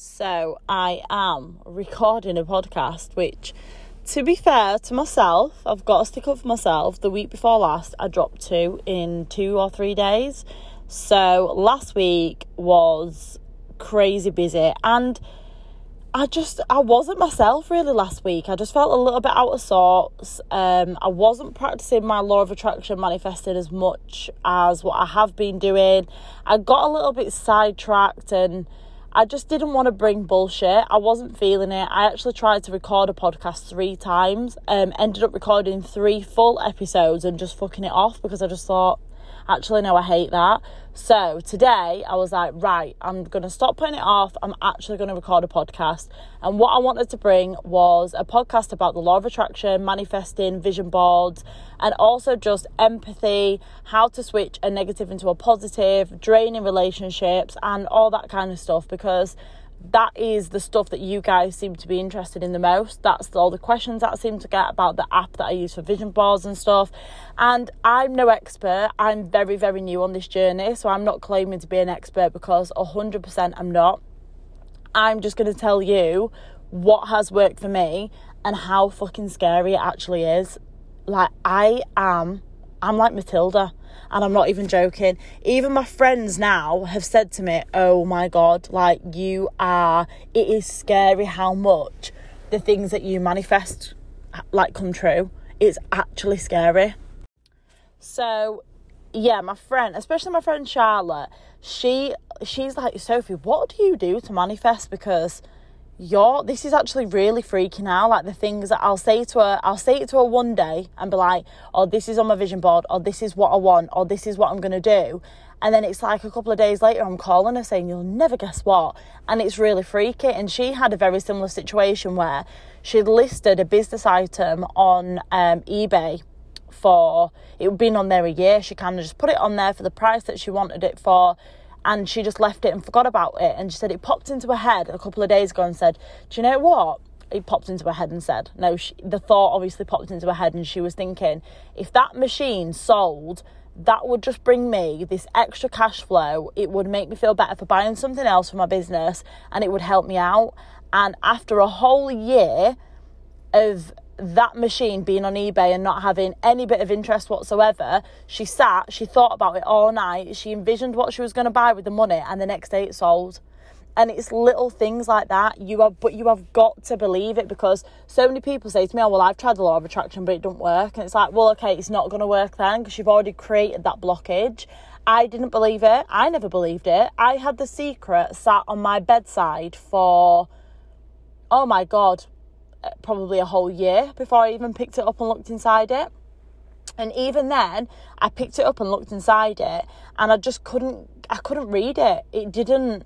So I am recording a podcast, which, to be fair to myself, I've got to stick up for myself. The week before last, I dropped two in two or three days. So last week was crazy busy and I just I wasn't myself really last week. I just felt a little bit out of sorts. Um, I wasn't practicing my law of attraction manifesting as much as what I have been doing. I got a little bit sidetracked and I just didn't want to bring bullshit. I wasn't feeling it. I actually tried to record a podcast three times. Um, ended up recording three full episodes and just fucking it off because I just thought Actually, no, I hate that. So today I was like, right, I'm going to stop putting it off. I'm actually going to record a podcast. And what I wanted to bring was a podcast about the law of attraction, manifesting, vision boards, and also just empathy, how to switch a negative into a positive, draining relationships, and all that kind of stuff. Because that is the stuff that you guys seem to be interested in the most. That's all the questions that I seem to get about the app that I use for vision boards and stuff. And I'm no expert. I'm very, very new on this journey. So I'm not claiming to be an expert because 100% I'm not. I'm just going to tell you what has worked for me and how fucking scary it actually is. Like, I am, I'm like Matilda and I'm not even joking. Even my friends now have said to me, "Oh my god, like you are it is scary how much the things that you manifest like come true. It's actually scary." So, yeah, my friend, especially my friend Charlotte, she she's like, "Sophie, what do you do to manifest because you're this is actually really freaking out. Like the things that i'll say to her i'll say it to her one day and be like oh this is on my vision board. Or this is what i want. Or this is what i'm going to do. And then it's like a couple of days later i'm calling her saying you'll never guess what. And it's really freaky. And she had a very similar situation where she'd listed a business item on um, ebay for it had been on there a year. She kind of just put it on there for the price that she wanted it for and she just left it and forgot about it. And she said it popped into her head a couple of days ago and said, Do you know what? It popped into her head and said, No, she, the thought obviously popped into her head, and she was thinking, if that machine sold, that would just bring me this extra cash flow. It would make me feel better for buying something else for my business and it would help me out. And after a whole year of that machine being on eBay and not having any bit of interest whatsoever, she sat, she thought about it all night, she envisioned what she was going to buy with the money, and the next day it sold. And it's little things like that. You are, but you have got to believe it because so many people say to me, "Oh, well, I've tried the law of attraction, but it don't work." And it's like, well, okay, it's not going to work then because you've already created that blockage. I didn't believe it. I never believed it. I had the secret sat on my bedside for, oh my god, probably a whole year before I even picked it up and looked inside it. And even then, I picked it up and looked inside it, and I just couldn't. I couldn't read it. It didn't.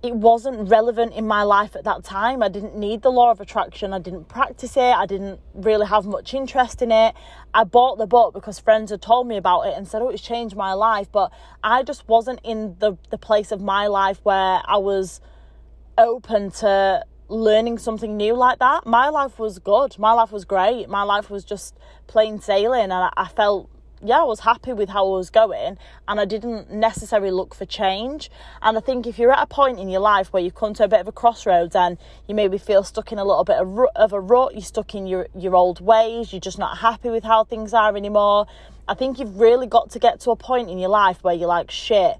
It wasn't relevant in my life at that time. I didn't need the law of attraction. I didn't practice it. I didn't really have much interest in it. I bought the book because friends had told me about it and said, "Oh, it's changed my life." But I just wasn't in the the place of my life where I was open to learning something new like that. My life was good. My life was great. My life was just plain sailing, and I, I felt yeah, I was happy with how I was going and I didn't necessarily look for change. And I think if you're at a point in your life where you've come to a bit of a crossroads and you maybe feel stuck in a little bit of, a rut, you're stuck in your, your old ways, you're just not happy with how things are anymore, I think you've really got to get to a point in your life where you're like, shit,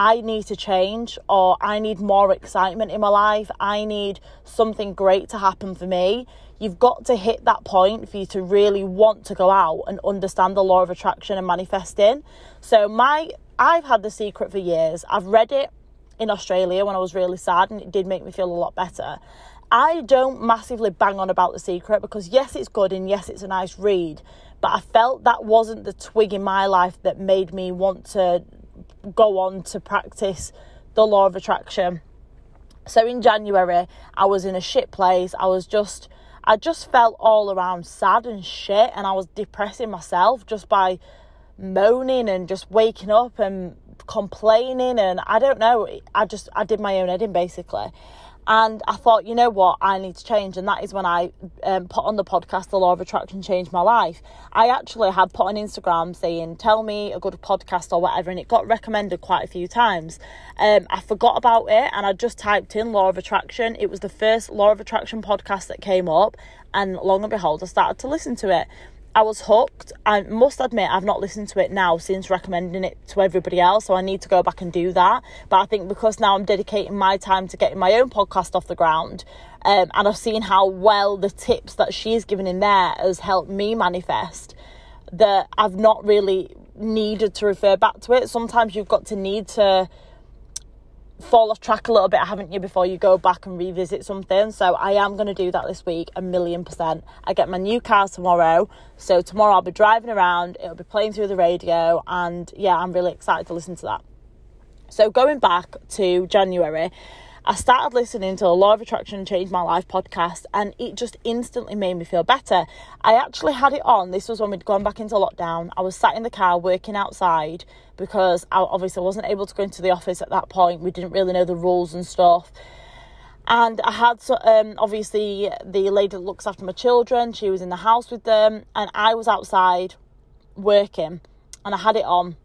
I need to change or I need more excitement in my life. I need something great to happen for me. You've got to hit that point for you to really want to go out and understand the law of attraction and manifesting. So my I've had the secret for years. I've read it in Australia when I was really sad and it did make me feel a lot better. I don't massively bang on about the secret because yes, it's good and yes, it's a nice read, but I felt that wasn't the twig in my life that made me want to go on to practice the law of attraction. So in January, I was in a shit place. I was just, I just felt all around sad and shit, and I was depressing myself just by moaning and just waking up and complaining. And I don't know, I just, I did my own editing basically. And I thought, you know what, I need to change. And that is when I um, put on the podcast, The Law of Attraction Changed My Life. I actually had put on Instagram saying, tell me a good podcast or whatever, and it got recommended quite a few times. Um, I forgot about it and I just typed in Law of Attraction. It was the first Law of Attraction podcast that came up, and long and behold, I started to listen to it. I was hooked. I must admit, I've not listened to it now since recommending it to everybody else, so I need to go back and do that. But I think because now I'm dedicating my time to getting my own podcast off the ground, um, and I've seen how well the tips that she's given in there has helped me manifest, that I've not really needed to refer back to it. Sometimes you've got to need to fall off track a little bit, haven't you, before you go back and revisit something? So I am going to do that this week, a million percent. I get my new car tomorrow, so tomorrow I'll be driving around, it'll be playing through the radio, and yeah, I'm really excited to listen to that. So going back to January, I started listening to the Law of Attraction Changed My Life podcast and it just instantly made me feel better. I actually had it on. This was when we'd gone back into lockdown. I was sat in the car working outside because I obviously wasn't able to go into the office at that point. We didn't really know the rules and stuff. And I had um, obviously the lady that looks after my children, she was in the house with them, and I was outside working and I had it on.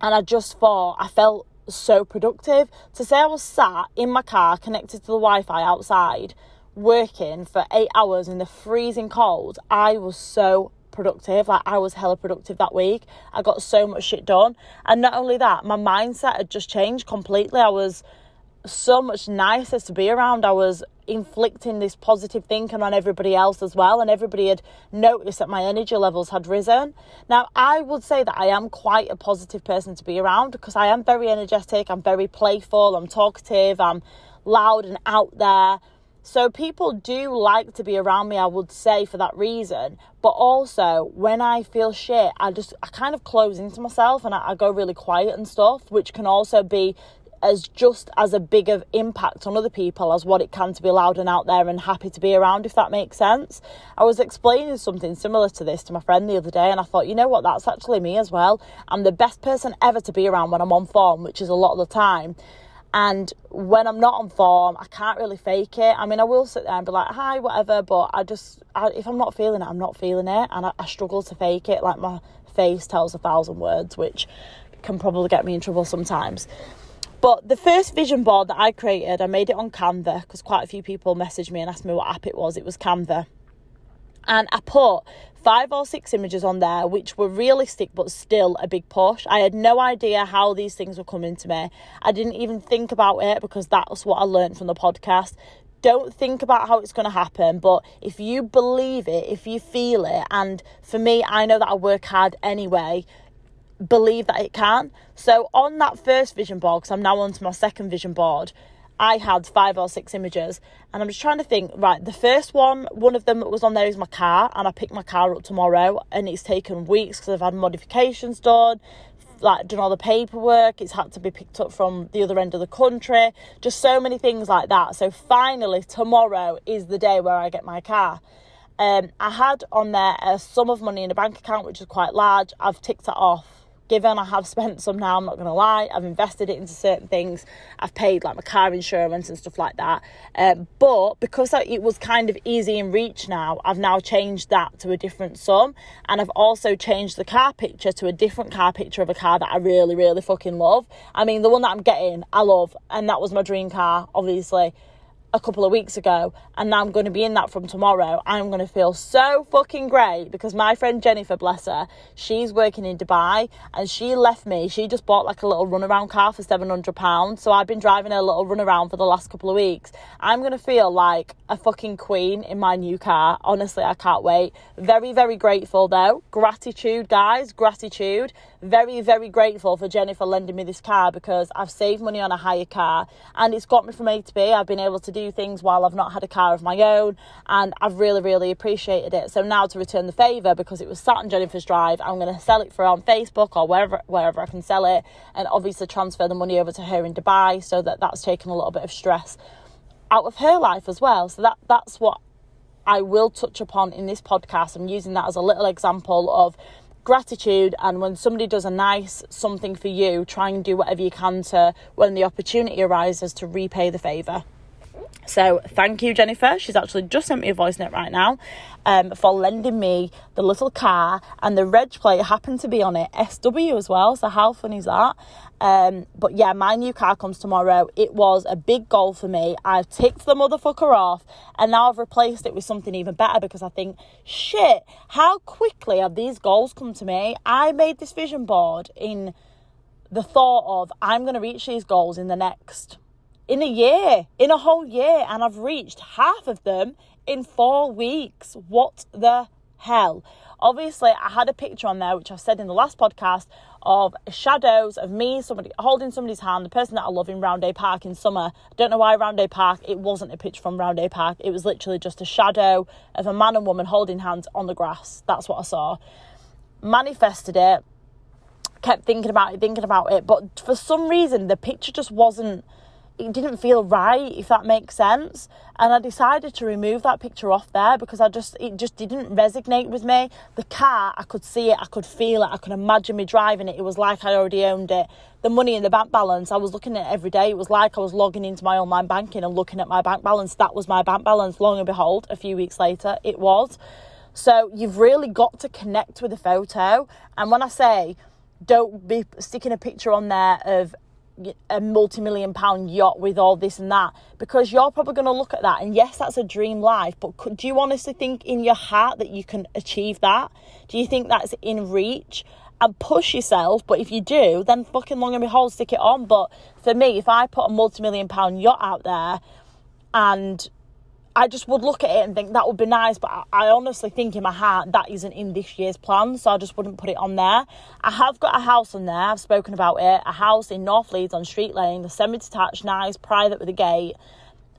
And I just thought, I felt so productive. To say I was sat in my car connected to the Wi Fi outside working for eight hours in the freezing cold, I was so productive. Like I was hella productive that week. I got so much shit done. And not only that, my mindset had just changed completely. I was so much nicer to be around. I was inflicting this positive thinking on everybody else as well, and everybody had noticed that my energy levels had risen. Now, I would say that I am quite a positive person to be around because I am very energetic, I'm very playful, I'm talkative, I'm loud and out there. So people do like to be around me, I would say, for that reason. But also, when I feel shit, I just I kind of close into myself and I, I go really quiet and stuff, which can also be as just as a big of impact on other people as what it can to be loud and out there and happy to be around if that makes sense. I was explaining something similar to this to my friend the other day and i thought you know what? That's actually me as well. I'm the best person ever to be around when i'm on form which is a lot of the time. And when i'm not on form i can't really fake it. I mean i will sit there and be like hi whatever but i just I, if i'm not feeling it i'm not feeling it and I, I struggle to fake it. Like my face tells a thousand words which can probably get me in trouble sometimes but the first vision board that I created, I made it on Canva because quite a few people messaged me and asked me what app it was. It was Canva. And I put five or six images on there, which were realistic but still a big push. I had no idea how these things were coming to me. I didn't even think about it because that's what I learned from the podcast. Don't think about how it's going to happen, but if you believe it, if you feel it, and for me, I know that I work hard anyway, believe that it can. So on that first vision board, because I'm now onto my second vision board, I had five or six images, and I'm just trying to think. Right, the first one, one of them that was on there is my car, and I picked my car up tomorrow, and it's taken weeks because I've had modifications done, like done all the paperwork. It's had to be picked up from the other end of the country, just so many things like that. So finally, tomorrow is the day where I get my car. Um, I had on there a sum of money in a bank account, which is quite large. I've ticked it off given I have spent some now, I'm not to lie. I've invested it into certain things. I've paid like my car insurance and stuff like that. Um, but because it was kind of easy in reach now, I've now changed that to a different sum. And I've also changed the car picture to a different car picture of a car that I really, really fucking love. I mean, the one that I'm getting, I love. And that was my dream car, obviously a couple of weeks ago and now I'm going to be in that from tomorrow. I'm going to feel so fucking great because my friend Jennifer, bless her, she's working in Dubai and she left me. She just bought like a little runaround car for £700. So I've been driving a little runaround for the last couple of weeks. I'm going to feel like a fucking queen in my new car. Honestly, I can't wait. Very, very grateful though. Gratitude, guys, gratitude. Very, very grateful for Jennifer lending me this car because I've saved money on a hire car and it's got me from A to B. I've been able to do things while I've not had a car of my own, and I've really, really appreciated it. So now to return the favour, because it was sat on Jennifer's Drive, I'm going to sell it for on Facebook or wherever wherever I can sell it, and obviously transfer the money over to her in Dubai, so that that's taken a little bit of stress out of her life as well. So that that's what I will touch upon in this podcast. I'm using that as a little example of gratitude and when somebody does a nice something for you try and do whatever you can to when the opportunity arises to repay the favor So thank you, Jennifer. She's actually just sent me a voice note right now um, for lending me the little car, and the reg plate happened to be on it SW as well. So how funny is that? Um, but yeah, my new car comes tomorrow. It was a big goal for me. I've ticked the motherfucker off, and now I've replaced it with something even better because I think, shit, how quickly have these goals come to me? I made this vision board in the thought of I'm going to reach these goals in the next in a year, in a whole year, and I've reached half of them in four weeks. What the hell? Obviously, I had a picture on there, which I said in the last podcast, of shadows of me, somebody holding somebody's hand, the person that I love in Round Roundhay Park in summer. I don't know why Round Roundhay Park, it wasn't a picture from Round Roundhay Park. It was literally just a shadow of a man and woman holding hands on the grass. That's what I saw. Manifested it, kept thinking about it, thinking about it, but for some reason, the picture just wasn't it didn't feel right if that makes sense. And i decided to remove that picture off there because i just it just didn't resonate with me. The car i could see it i could feel it i could imagine me driving it. It was like i already owned it. The money in the bank balance i was looking at every day. It was like i was logging into my online banking and looking at my bank balance. That was my bank balance long and behold a few weeks later it was. So you've really got to connect with the photo. And when i say don't be sticking a picture on there of a multi-million pound yacht with all this and that because you're probably going to look at that and yes that's a dream life but could, do you honestly think in your heart that you can achieve that? Do you think that's in reach? And push yourself but if you do then fucking long and behold stick it on. But for me if i put a multi-million pound yacht out there and I just would look at it and think that would be nice, but I, honestly think in my heart that isn't in this year's plan, so I just wouldn't put it on there. I have got a house on there, I've spoken about it, a house in North Leeds on Street Lane, the semi detached, nice, private with a gate.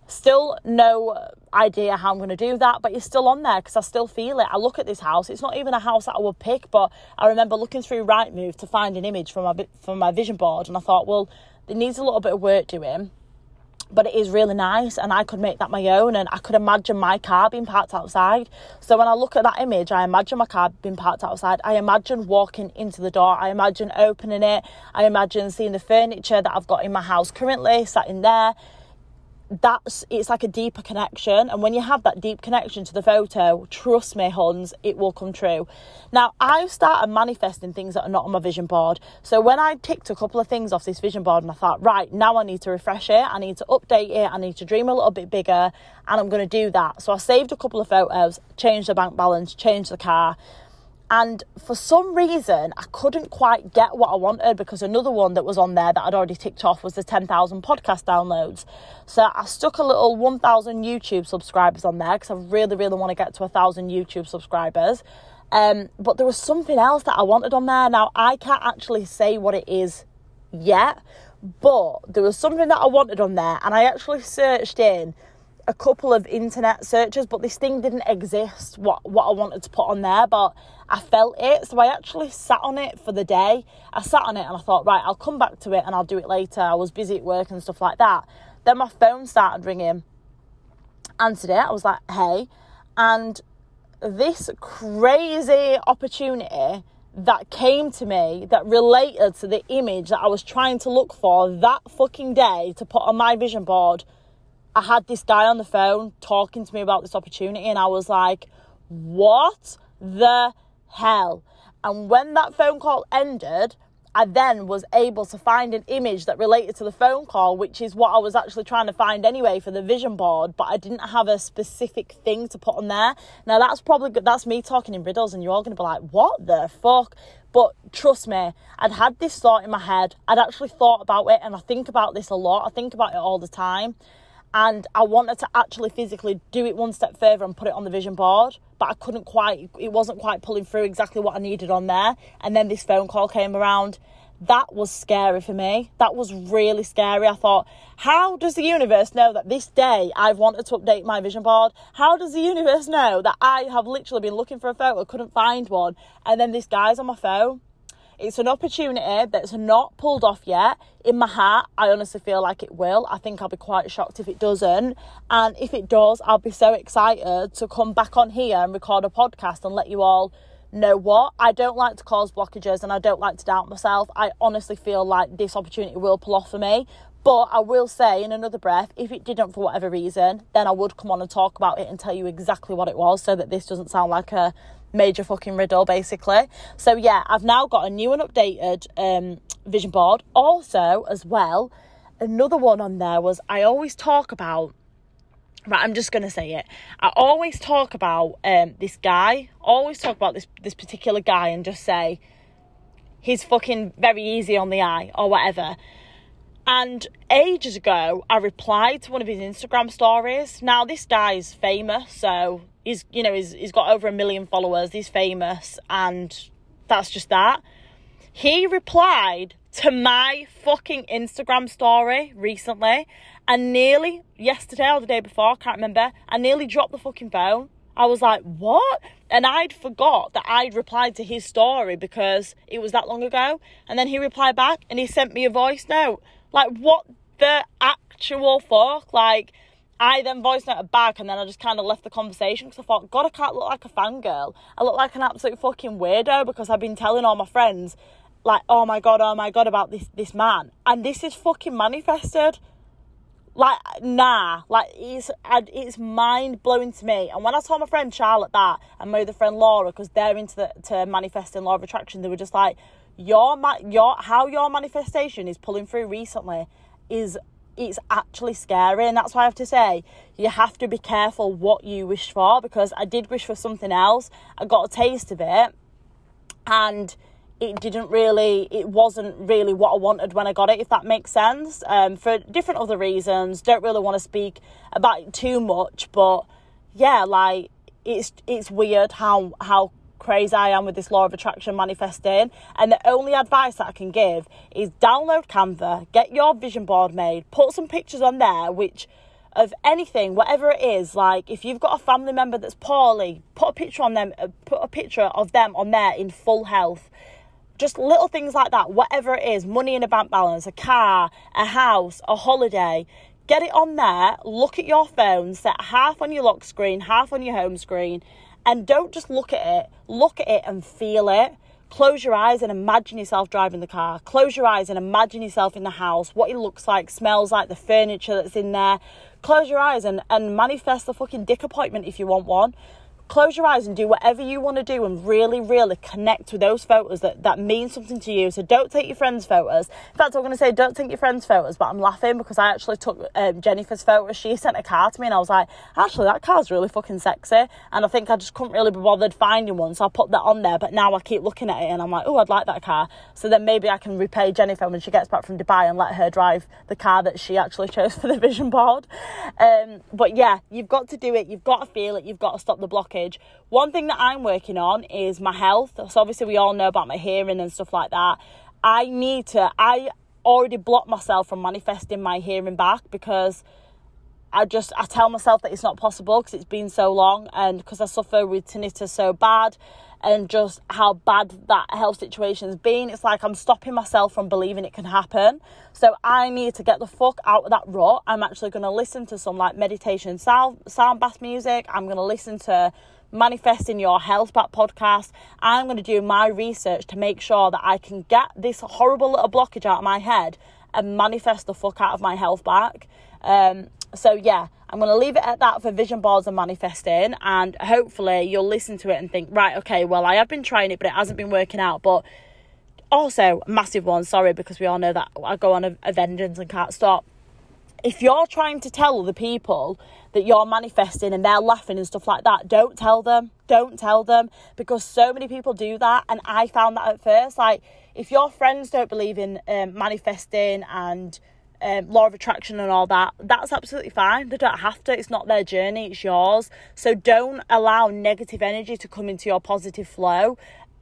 Still no idea how I'm going to do that, but it's still on there because I still feel it. I look at this house, it's not even a house that I would pick, but I remember looking through Rightmove to find an image from my, from my vision board, and I thought, well, it needs a little bit of work doing but it is really nice and I could make that my own and I could imagine my car being parked outside. So when I look at that image, I imagine my car being parked outside. I imagine walking into the door. I imagine opening it. I imagine seeing the furniture that I've got in my house currently sat in there that's it's like a deeper connection. And when you have that deep connection to the photo trust me huns it will come true. Now i've started manifesting things that are not on my vision board. So when i ticked a couple of things off this vision board and i thought right now i need to refresh it. I need to update it. I need to dream a little bit bigger. And i'm going to do that. So i saved a couple of photos changed the bank balance changed the car and for some reason, I couldn't quite get what I wanted because another one that was on there that I'd already ticked off was the 10,000 podcast downloads. So I stuck a little 1,000 YouTube subscribers on there because I really, really want to get to 1,000 YouTube subscribers. Um, but there was something else that I wanted on there. Now, I can't actually say what it is yet, but there was something that I wanted on there, and I actually searched in a couple of internet searches, but this thing didn't exist. What what I wanted to put on there, but I felt it, so I actually sat on it for the day. I sat on it and I thought, right, I'll come back to it and I'll do it later. I was busy at work and stuff like that. Then my phone started ringing. Answered it. I was like, hey, and this crazy opportunity that came to me that related to the image that I was trying to look for that fucking day to put on my vision board I had this guy on the phone talking to me about this opportunity, and I was like, what the hell? And when that phone call ended, I then was able to find an image that related to the phone call, which is what I was actually trying to find anyway for the vision board, but I didn't have a specific thing to put on there. Now that's probably. That's me talking in riddles, and you're all going to be like, what the fuck? But trust me, I'd had this thought in my head. I'd actually thought about it, and I think about this a lot. I think about it all the time and I wanted to actually physically do it one step further and put it on the vision board, but I couldn't quite, it wasn't quite pulling through exactly what I needed on there. And then this phone call came around. That was scary for me. That was really scary. I thought, how does the universe know that this day I've wanted to update my vision board? How does the universe know that I have literally been looking for a photo, couldn't find one, and then this guy's on my phone? It's an opportunity that's not pulled off yet. In my heart, I honestly feel like it will. I think I'll be quite shocked if it doesn't. And if it does, I'll be so excited to come back on here and record a podcast and let you all know what. I don't like to cause blockages and I don't like to doubt myself. I honestly feel like this opportunity will pull off for me. But I will say in another breath, if it didn't for whatever reason, then I would come on and talk about it and tell you exactly what it was so that this doesn't sound like a major fucking riddle, basically. So, yeah, I've now got a new and updated um, vision board. Also, as well, another one on there was I always talk about right i'm just going to say it i always talk about um, this guy always talk about this this particular guy and just say he's fucking very easy on the eye or whatever and ages ago i replied to one of his instagram stories now this guy's famous so he's you know he's, he's got over a million followers he's famous and that's just that he replied to my fucking Instagram story recently and nearly yesterday or the day before, I can't remember, I nearly dropped the fucking phone. I was like, what? And I'd forgot that I'd replied to his story because it was that long ago. And then he replied back and he sent me a voice note. Like, what the actual fuck? Like, I then voice noted back and then I just kind of left the conversation because I thought, God, I can't look like a fangirl. I look like an absolute fucking weirdo because I've been telling all my friends like, oh my god, oh my god, about this this man, and this is fucking manifested. Like, nah, like it's it's mind blowing to me. And when I told my friend Charlotte that, and my other friend Laura, because they're into the, to manifesting law of attraction, they were just like, your your how your manifestation is pulling through recently is it's actually scary and that's why I have to say you have to be careful what you wish for because I did wish for something else. I got a taste of it and it didn't really it wasn't really what i wanted when i got it if that makes sense um, for different other reasons. Don't really want to speak about it too much but yeah like it's it's weird how how crazy i am with this law of attraction manifesting and the only advice that i can give is download canva get your vision board made put some pictures on there which of anything, whatever it is. Like if you've got a family member that's poorly, put a picture on them, uh, put a picture of them on there in full health just little things like that, whatever it is money in a bank balance, a car, a house, a holiday. Get it on there, look at your phone, set half on your lock screen, half on your home screen, and don't just look at it, look at it and feel it. Close your eyes and imagine yourself driving the car. Close your eyes and imagine yourself in the house, what it looks like, smells like, the furniture that's in there. Close your eyes and, and manifest the fucking dick appointment if you want one close your eyes and do whatever you want to do and really, really connect with those photos that, that mean something to you. So don't take your friends' photos. In fact, I'm going to say don't take your friends' photos, but I'm laughing because I actually took um, Jennifer's photo. She sent a car to me and I was like, actually, that car's really fucking sexy. And I think I just couldn't really be bothered finding one. So I put that on there, but now I keep looking at it and I'm like, oh, I'd like that car. So then maybe I can repay Jennifer when she gets back from Dubai and let her drive the car that she actually chose for the vision board. Um, but yeah, you've got to do it. You've got to feel it. You've got to stop the blockage one thing that I'm working on is my health. So obviously we all know about my hearing and stuff like that. I need to I already blocked myself from manifesting my hearing back because I just I tell myself that it's not possible because it's been so long and because I suffer with tinnitus so bad and just how bad that health situation's been. It's like I'm stopping myself from believing it can happen. So I need to get the fuck out of that rut. I'm actually going to listen to some like meditation sound sound bath music. I'm going to listen to manifesting your health back podcast. I'm going to do my research to make sure that i can get this horrible little blockage out of my head and manifest the fuck out of my health back. Um, so yeah, I'm going to leave it at that for vision boards and manifesting, and hopefully you'll listen to it and think, right, okay, well I have been trying it, but it hasn't been working out. But also, massive one, sorry, because we all know that I go on a, a vengeance and can't stop. If you're trying to tell other people that you're manifesting and they're laughing and stuff like that, don't tell them. Don't tell them because so many people do that. And I found that at first. Like, if your friends don't believe in um, manifesting and um, law of attraction and all that, that's absolutely fine. They don't have to. It's not their journey, it's yours. So don't allow negative energy to come into your positive flow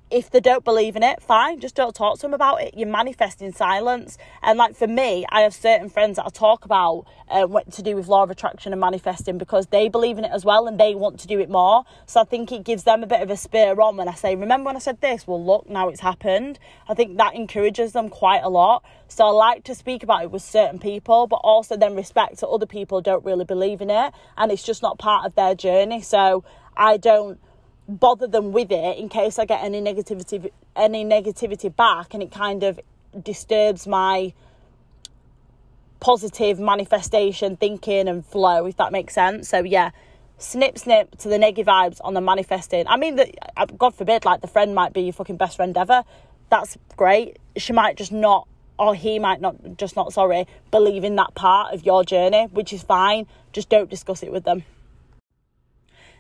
if they don't believe in it, fine, just don't talk to them about it. You're manifesting silence. And like for me, I have certain friends that I talk about uh, what to do with law of attraction and manifesting because they believe in it as well and they want to do it more. So I think it gives them a bit of a spur on when I say, remember when I said this? Well, look, now it's happened. I think that encourages them quite a lot. So I like to speak about it with certain people, but also then respect that other people don't really believe in it and it's just not part of their journey. So I don't bother them with it in case I get any negativity any negativity back and it kind of disturbs my positive manifestation thinking and flow, if that makes sense. So, yeah, snip, snip to the negative vibes on the manifesting. I mean, that uh, God forbid, like the friend might be your fucking best friend ever. That's great. She might just not, or he might not, just not, sorry, believe in that part of your journey, which is fine. Just don't discuss it with them.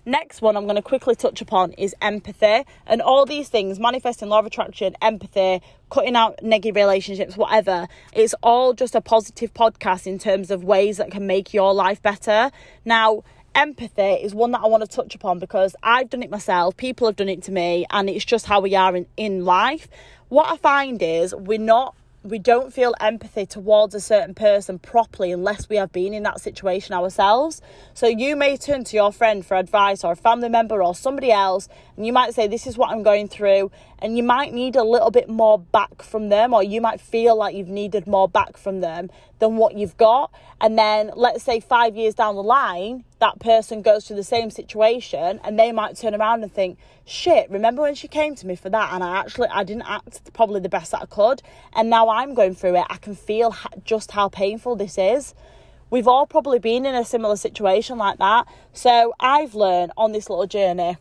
Next one I'm going to quickly touch upon is empathy and all these things manifesting law of attraction, empathy, cutting out negative relationships, whatever. It's all just a positive podcast in terms of ways that can make your life better. Now, empathy is one that I want to touch upon because I've done it myself, people have done it to me, and it's just how we are in, in life. What I find is we're not we don't feel empathy towards a certain person properly unless we have been in that situation ourselves. So you may turn to your friend for advice or a family member or somebody else, and you might say, This is what I'm going through. And you might need a little bit more back from them, or you might feel like you've needed more back from them than what you've got. And then, let's say five years down the line, that person goes through the same situation and they might turn around and think, shit, remember when she came to me for that and I actually, I didn't act probably the best that I could. And now I'm going through it. I can feel just how painful this is. We've all probably been in a similar situation like that. So I've learned on this little journey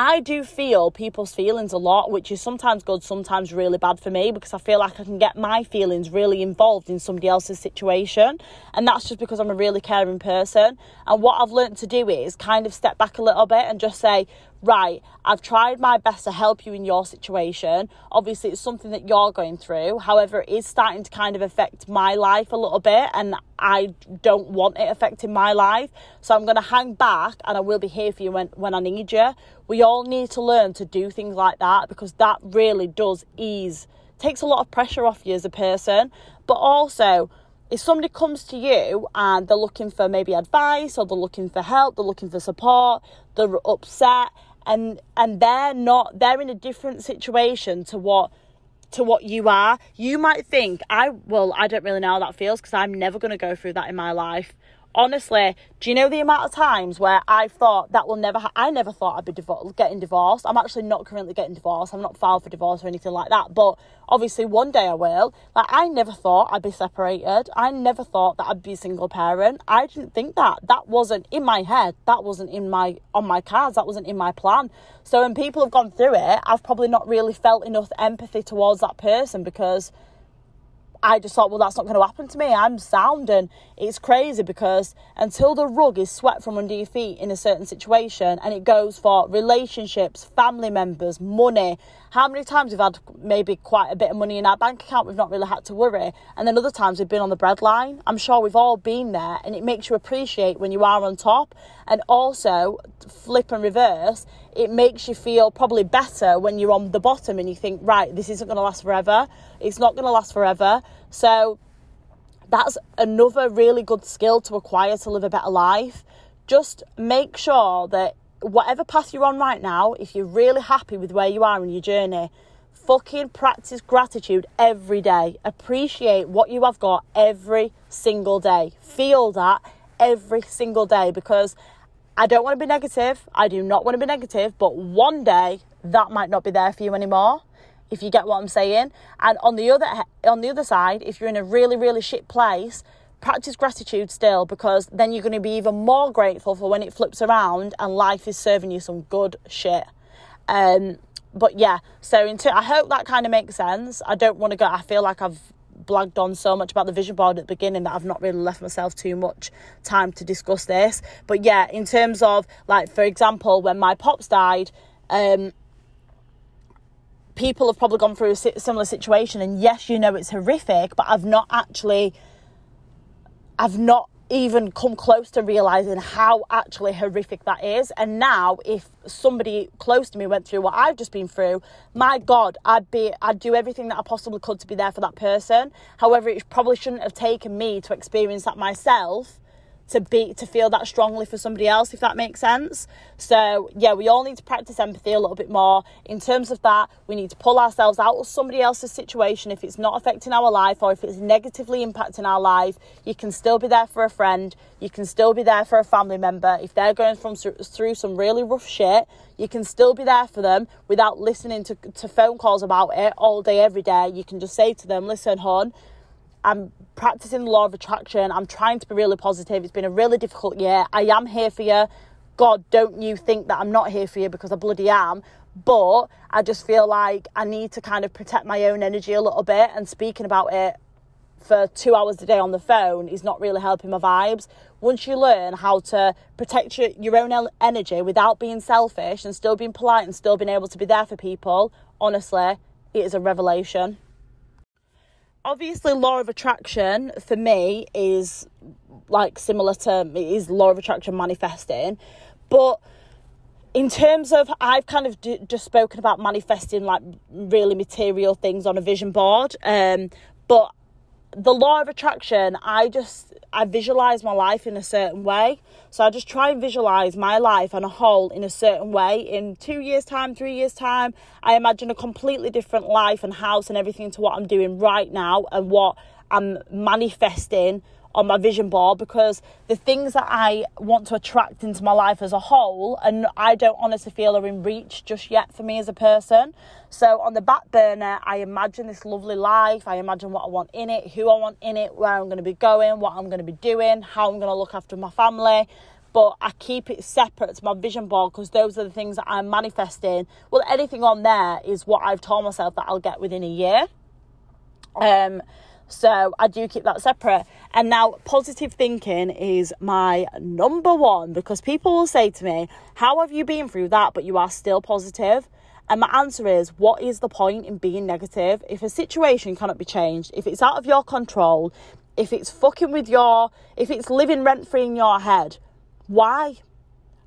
I do feel people's feelings a lot, which is sometimes good, sometimes really bad for me because I feel like I can get my feelings really involved in somebody else's situation. And that's just because I'm a really caring person. And what I've learned to do is kind of step back a little bit and just say, right, I've tried my best to help you in your situation. Obviously, it's something that you're going through. However, it is starting to kind of affect my life a little bit, and I don't want it affecting my life. So I'm going to hang back and I will be here for you when, when I need you. We all need to learn to do things like that because that really does ease, takes a lot of pressure off you as a person, but also, if somebody comes to you and they're looking for maybe advice or they're looking for help, they're looking for support, they're upset and and they're not they're in a different situation to what to what you are. You might think i well i don't really know how that feels because i'm never going to go through that in my life honestly, do you know the amount of times where I thought that will never ha- I never thought I'd be divor- getting divorced. I'm actually not currently getting divorced. I'm not filed for divorce or anything like that. But obviously one day I will. Like I never thought I'd be separated. I never thought that I'd be a single parent. I didn't think that. That wasn't in my head. That wasn't in my on my cards. That wasn't in my plan. So when people have gone through it, I've probably not really felt enough empathy towards that person because I just thought, well, that's not going to happen to me. I'm sound. And it's crazy because until the rug is swept from under your feet in a certain situation, and it goes for relationships, family members, money. How many times we've had maybe quite a bit of money in our bank account, we've not really had to worry. And then other times we've been on the breadline. I'm sure we've all been there, and it makes you appreciate when you are on top. And also, flip and reverse, it makes you feel probably better when you're on the bottom and you think, right, this isn't going to last forever. It's not going to last forever. So that's another really good skill to acquire to live a better life. Just make sure that whatever path you're on right now, if you're really happy with where you are in your journey, fucking practice gratitude every day. Appreciate what you have got every single day. Feel that every single day because I don't want to be negative. I do not want to be negative, but one day that might not be there for you anymore if you get what I'm saying. And on the other on the other side, if you're in a really really shit place, practice gratitude still because then you're going to be even more grateful for when it flips around and life is serving you some good shit. Um, but yeah, so into I hope that kind of makes sense. I don't want to go. I feel like I've blagged on so much about the vision board at the beginning that I've not really left myself too much time to discuss this. But yeah, in terms of like for example, when my pops died, um, people have probably gone through a similar situation and yes you know it's horrific but i've not actually i've not even come close to realizing how actually horrific that is. And now if somebody close to me went through what i've just been through my god i'd be i'd do everything that i possibly could to be there for that person. However it probably shouldn't have taken me to experience that myself to be to feel that strongly for somebody else if that makes sense. So yeah we all need to practice empathy a little bit more. In terms of that we need to pull ourselves out of somebody else's situation. If it's not affecting our life or if it's negatively impacting our life you can still be there for a friend. You can still be there for a family member. If they're going from through some really rough shit you can still be there for them without listening to, to phone calls about it all day every day. You can just say to them listen hon I'm practicing the law of attraction. I'm trying to be really positive. It's been a really difficult year. I am here for you. God, don't you think that I'm not here for you because I bloody am. But I just feel like I need to kind of protect my own energy a little bit. And speaking about it for two hours a day on the phone is not really helping my vibes. Once you learn how to protect your, your own energy without being selfish and still being polite and still being able to be there for people, honestly, it is a revelation. Obviously, law of attraction for me is like similar to is law of attraction manifesting, but in terms of i've kind of d- just spoken about manifesting like really material things on a vision board um, but the law of attraction, I just I visualize my life in a certain way. So I just try and visualize my life on a whole in a certain way. In two years' time, three years' time, I imagine a completely different life and house and everything to what I'm doing right now and what I'm manifesting on my vision board because the things that I want to attract into my life as a whole, and I don't honestly feel are in reach just yet for me as a person. So on the back burner, I imagine this lovely life. I imagine what I want in it, who I want in it, where I'm going to be going, what I'm going to be doing, how I'm going to look after my family. But I keep it separate to my vision board because those are the things that I'm manifesting. Well, anything on there is what I've told myself that I'll get within a year. Um, so I do keep that separate. And now, positive thinking is my number one because people will say to me, How have you been through that, but you are still positive? And my answer is, What is the point in being negative? If a situation cannot be changed, if it's out of your control, if it's fucking with your, if it's living rent free in your head, why?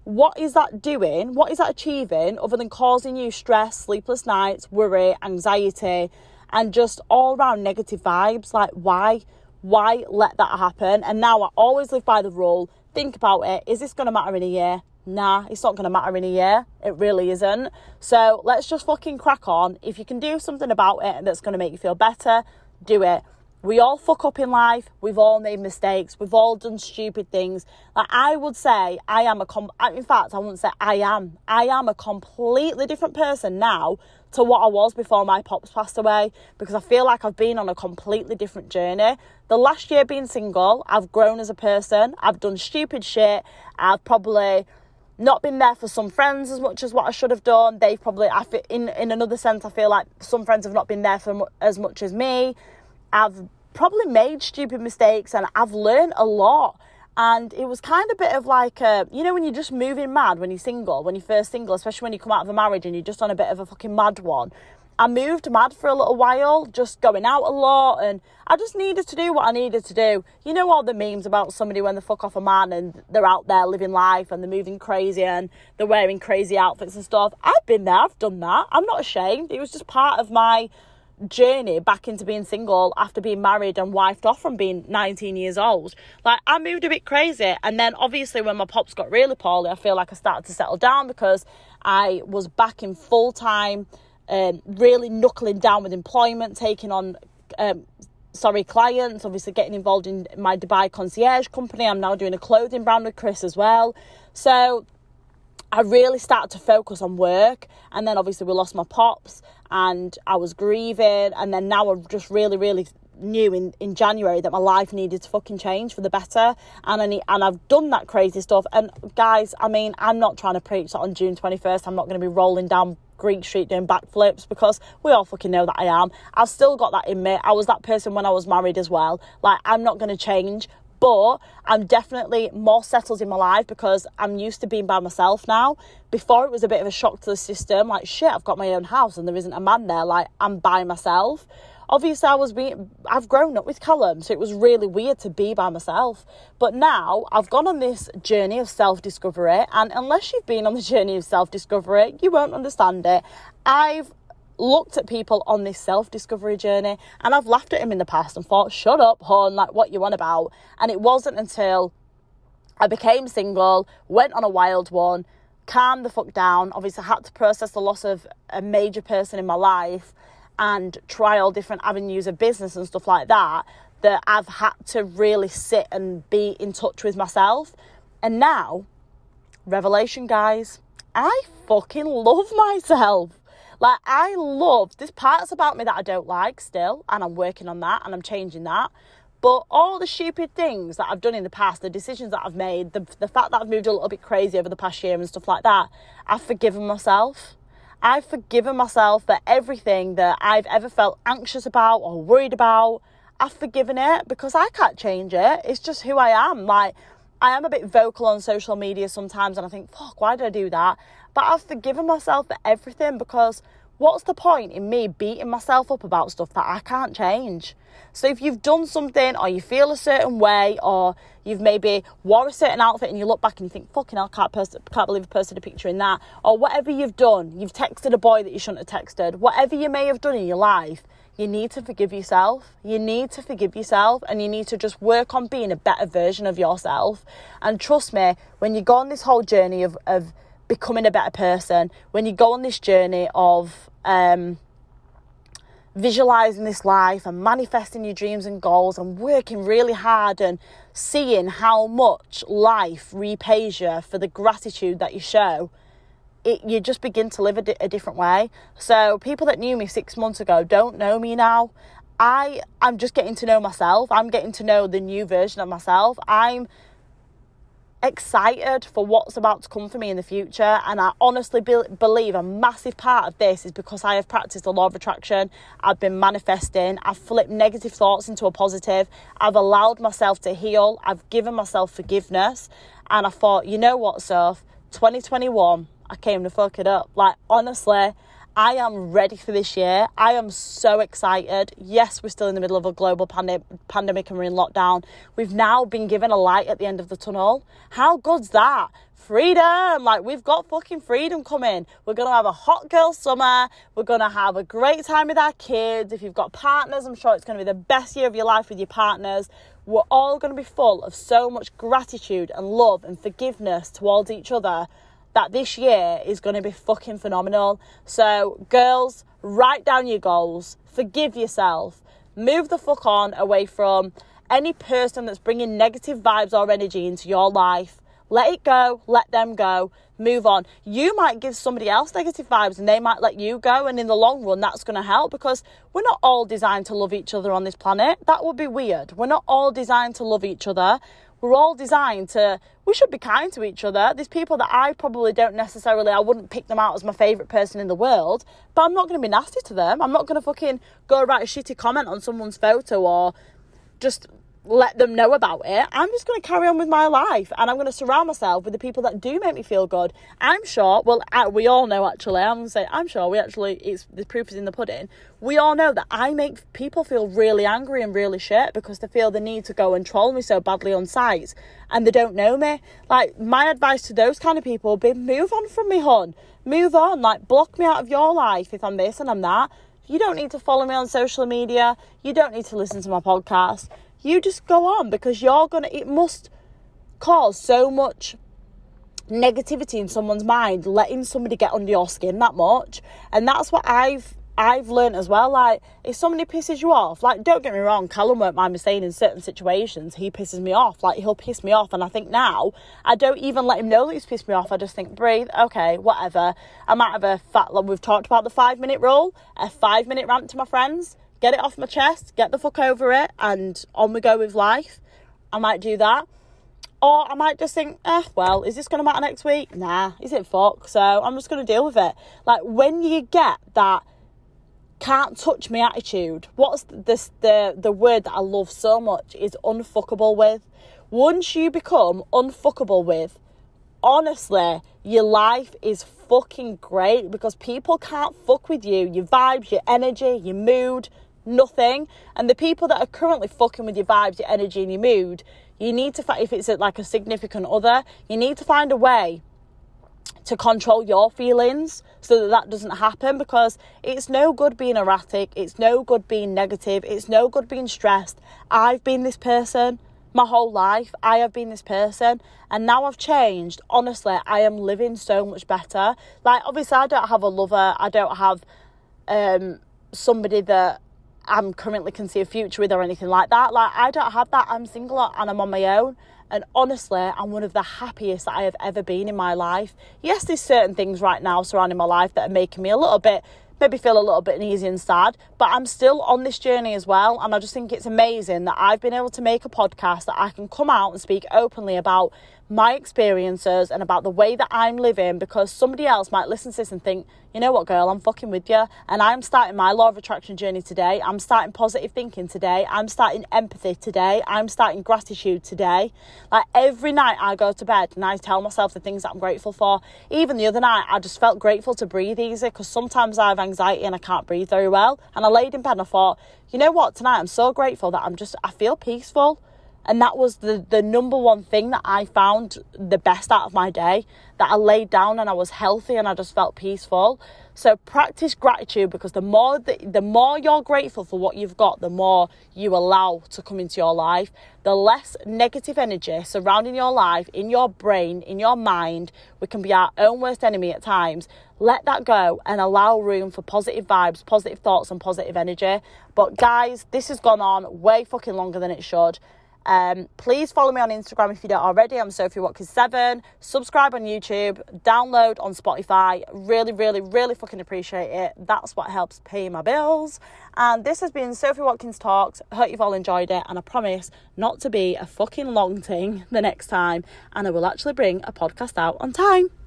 What is that doing? What is that achieving other than causing you stress, sleepless nights, worry, anxiety? And just all around negative vibes. Like, why? Why let that happen? And now I always live by the rule think about it. Is this going to matter in a year? Nah, it's not going to matter in a year. It really isn't. So let's just fucking crack on. If you can do something about it that's going to make you feel better, do it. We all fuck up in life. We've all made mistakes. We've all done stupid things. Like I would say, I am a com. In fact, I wouldn't say I am. I am a completely different person now to what I was before my pops passed away because I feel like I've been on a completely different journey. The last year being single, I've grown as a person. I've done stupid shit. I've probably not been there for some friends as much as what I should have done. They've probably, I feel, in in another sense, I feel like some friends have not been there for as much as me. I've probably made stupid mistakes and I've learned a lot. And it was kind of a bit of like, a, you know, when you're just moving mad when you're single, when you're first single, especially when you come out of a marriage and you're just on a bit of a fucking mad one. I moved mad for a little while, just going out a lot, and I just needed to do what I needed to do. You know all the memes about somebody when they fuck off a man and they're out there living life and they're moving crazy and they're wearing crazy outfits and stuff. I've been there, I've done that. I'm not ashamed. It was just part of my journey back into being single after being married and wifed off from being 19 years old. Like, I moved a bit crazy. And then, obviously, when my pops got really poorly, I feel like I started to settle down because I was back in full time, um, really knuckling down with employment, taking on. Um, sorry, clients, obviously getting involved in my Dubai concierge company. I'm now doing a clothing brand with Chris as well. So I really started to focus on work. And then obviously we lost my pops and I was grieving. And then now I just really, really knew in, in January that my life needed to fucking change for the better. And I need, and I've done that crazy stuff. And guys, I mean, I'm not trying to preach that on June 21st. I'm not going to be rolling down Greek Street doing backflips because we all fucking know that I am. I've still got that in me. I was that person when I was married as well. Like, I'm not going to change, but I'm definitely more settled in my life because I'm used to being by myself now. Before it was a bit of a shock to the system, like shit, I've got my own house and there isn't a man there, like I'm by myself. Obviously, I was being, I've grown up with Callum, so it was really weird to be by myself. But now I've gone on this journey of self discovery, and unless you've been on the journey of self discovery, you won't understand it. I've looked at people on this self discovery journey and I've laughed at him in the past and thought, shut up, hon, like what you want about. And it wasn't until I became single, went on a wild one, calmed the fuck down. Obviously, I had to process the loss of a major person in my life and try all different avenues of business and stuff like that. That I've had to really sit and be in touch with myself. And now, revelation, guys, I fucking love myself. Like, I love, there's parts about me that I don't like still, and I'm working on that and I'm changing that. But all the stupid things that I've done in the past, the decisions that I've made, the, the fact that I've moved a little bit crazy over the past year and stuff like that, I've forgiven myself. I've forgiven myself for everything that I've ever felt anxious about or worried about. I've forgiven it because I can't change it. It's just who I am. Like, I am a bit vocal on social media sometimes and I think, fuck, why did I do that? But I've forgiven myself for everything because what's the point in me beating myself up about stuff that I can't change? So if you've done something or you feel a certain way or you've maybe wore a certain outfit and you look back and you think, fucking hell, can't, pers- can't believe I posted a picture in that. Or whatever you've done, you've texted a boy that you shouldn't have texted, whatever you may have done in your life, you need to forgive yourself. You need to forgive yourself and you need to just work on being a better version of yourself. And trust me, when you go on this whole journey of, of becoming a better person, when you go on this journey of um, visualizing this life and manifesting your dreams and goals and working really hard and seeing how much life repays you for the gratitude that you show, it, you just begin to live a, di- a different way. So people that knew me six months ago don't know me now. I I'm just getting to know myself. I'm getting to know the new version of myself. I'm excited for what's about to come for me in the future. And I honestly be- believe a massive part of this is because I have practiced the law of attraction. I've been manifesting. I've flipped negative thoughts into a positive. I've allowed myself to heal. I've given myself forgiveness. And I thought, you know what, Soph? 2021, I came to fuck it up. Like, honestly, I am ready for this year. I am so excited. Yes, we're still in the middle of a global pandemic and we're in lockdown. We've now been given a light at the end of the tunnel. How good's that? Freedom! Like, we've got fucking freedom coming. We're gonna have a hot girl summer. We're gonna have a great time with our kids. If you've got partners, I'm sure it's gonna be the best year of your life with your partners. We're all gonna be full of so much gratitude and love and forgiveness towards each other that this year is going to be fucking phenomenal. So, girls, write down your goals, forgive yourself, move the fuck on away from any person that's bringing negative vibes or energy into your life. Let it go, let them go, move on. You might give somebody else negative vibes and they might let you go, and in the long run, that's going to help because we're not all designed to love each other on this planet. That would be weird. We're not all designed to love each other. We're all designed to, we should be kind to each other. There's people that I probably don't necessarily, I wouldn't pick them out as my favourite person in the world, but I'm not going to be nasty to them. I'm not going to fucking go write a shitty comment on someone's photo or just let them know about it. I'm just going to carry on with my life and I'm going to surround myself with the people that do make me feel good. I'm sure, well, uh, we all know actually, I'm going to say, I'm sure we actually, it's the proof is in the pudding. We all know that I make people feel really angry and really shit because they feel the need to go and troll me so badly on sites and they don't know me. Like, my advice to those kind of people be move on from me, hon. Move on. Like, block me out of your life if I'm this and I'm that. You don't need to follow me on social media. You don't need to listen to my podcast you just go on because you're gonna it must cause so much negativity in someone's mind letting somebody get under your skin that much and that's what i've I've learned as well, like, if somebody pisses you off, like, don't get me wrong, Callum won't mind me saying in certain situations, he pisses me off. Like, he'll piss me off. And I think now, I don't even let him know that he's pissed me off. I just think, breathe, okay, whatever. I might have a fat, like, we've talked about the five minute rule, a five minute rant to my friends get it off my chest, get the fuck over it, and on we go with life. I might do that. Or I might just think, eh, well, is this going to matter next week? Nah, is it fuck? So I'm just going to deal with it. Like, when you get that can't touch me attitude, what's this, the, the word that I love so much is unfuckable with. Once you become unfuckable with, honestly, your life is fucking great because people can't fuck with you. Your vibes, your energy, your mood, nothing. And the people that are currently fucking with your vibes, your energy, and your mood, you need to, find, if it's like a significant other, you need to find a way to control your feelings so that that doesn't happen because it's no good being erratic, it's no good being negative, it's no good being stressed. I've been this person my whole life. I have been this person and now I've changed. Honestly, I am living so much better. Like obviously I don't have a lover, I don't have um somebody that I'm currently can see a future with or anything like that. Like I don't have that. I'm single and I'm on my own. And honestly, I'm one of the happiest that I have ever been in my life. Yes, there's certain things right now surrounding my life that are making me a little bit maybe feel a little bit uneasy and sad, but I'm still on this journey as well. And I just think it's amazing that I've been able to make a podcast that I can come out and speak openly about my experiences and about the way that I'm living because somebody else might listen to this and think, you know what, girl, I'm fucking with you. And I'm starting my law of attraction journey today. I'm starting positive thinking today. I'm starting empathy today. I'm starting gratitude today. Like every night I go to bed and I tell myself the things that I'm grateful for. Even the other night, I just felt grateful to breathe easy because sometimes I have anxiety and I can't breathe very well. And I laid in bed and I thought, you know what, tonight I'm so grateful that I'm just, I feel peaceful. And that was the, the number one thing that I found the best out of my day. That I laid down and I was healthy and I just felt peaceful. So practice gratitude because the more the, the more you're grateful for what you've got, the more you allow to come into your life. The less negative energy surrounding your life, in your brain, in your mind, we can be our own worst enemy at times. Let that go and allow room for positive vibes, positive thoughts, and positive energy. But guys, this has gone on way fucking longer than it should. Um, please follow me on Instagram if you don't already. I'm Sophie Watkins7. Subscribe on YouTube, download on Spotify. Really, really, really fucking appreciate it. That's what helps pay my bills. And this has been Sophie Watkins Talks. I hope you've all enjoyed it. And I promise not to be a fucking long thing the next time. And I will actually bring a podcast out on time.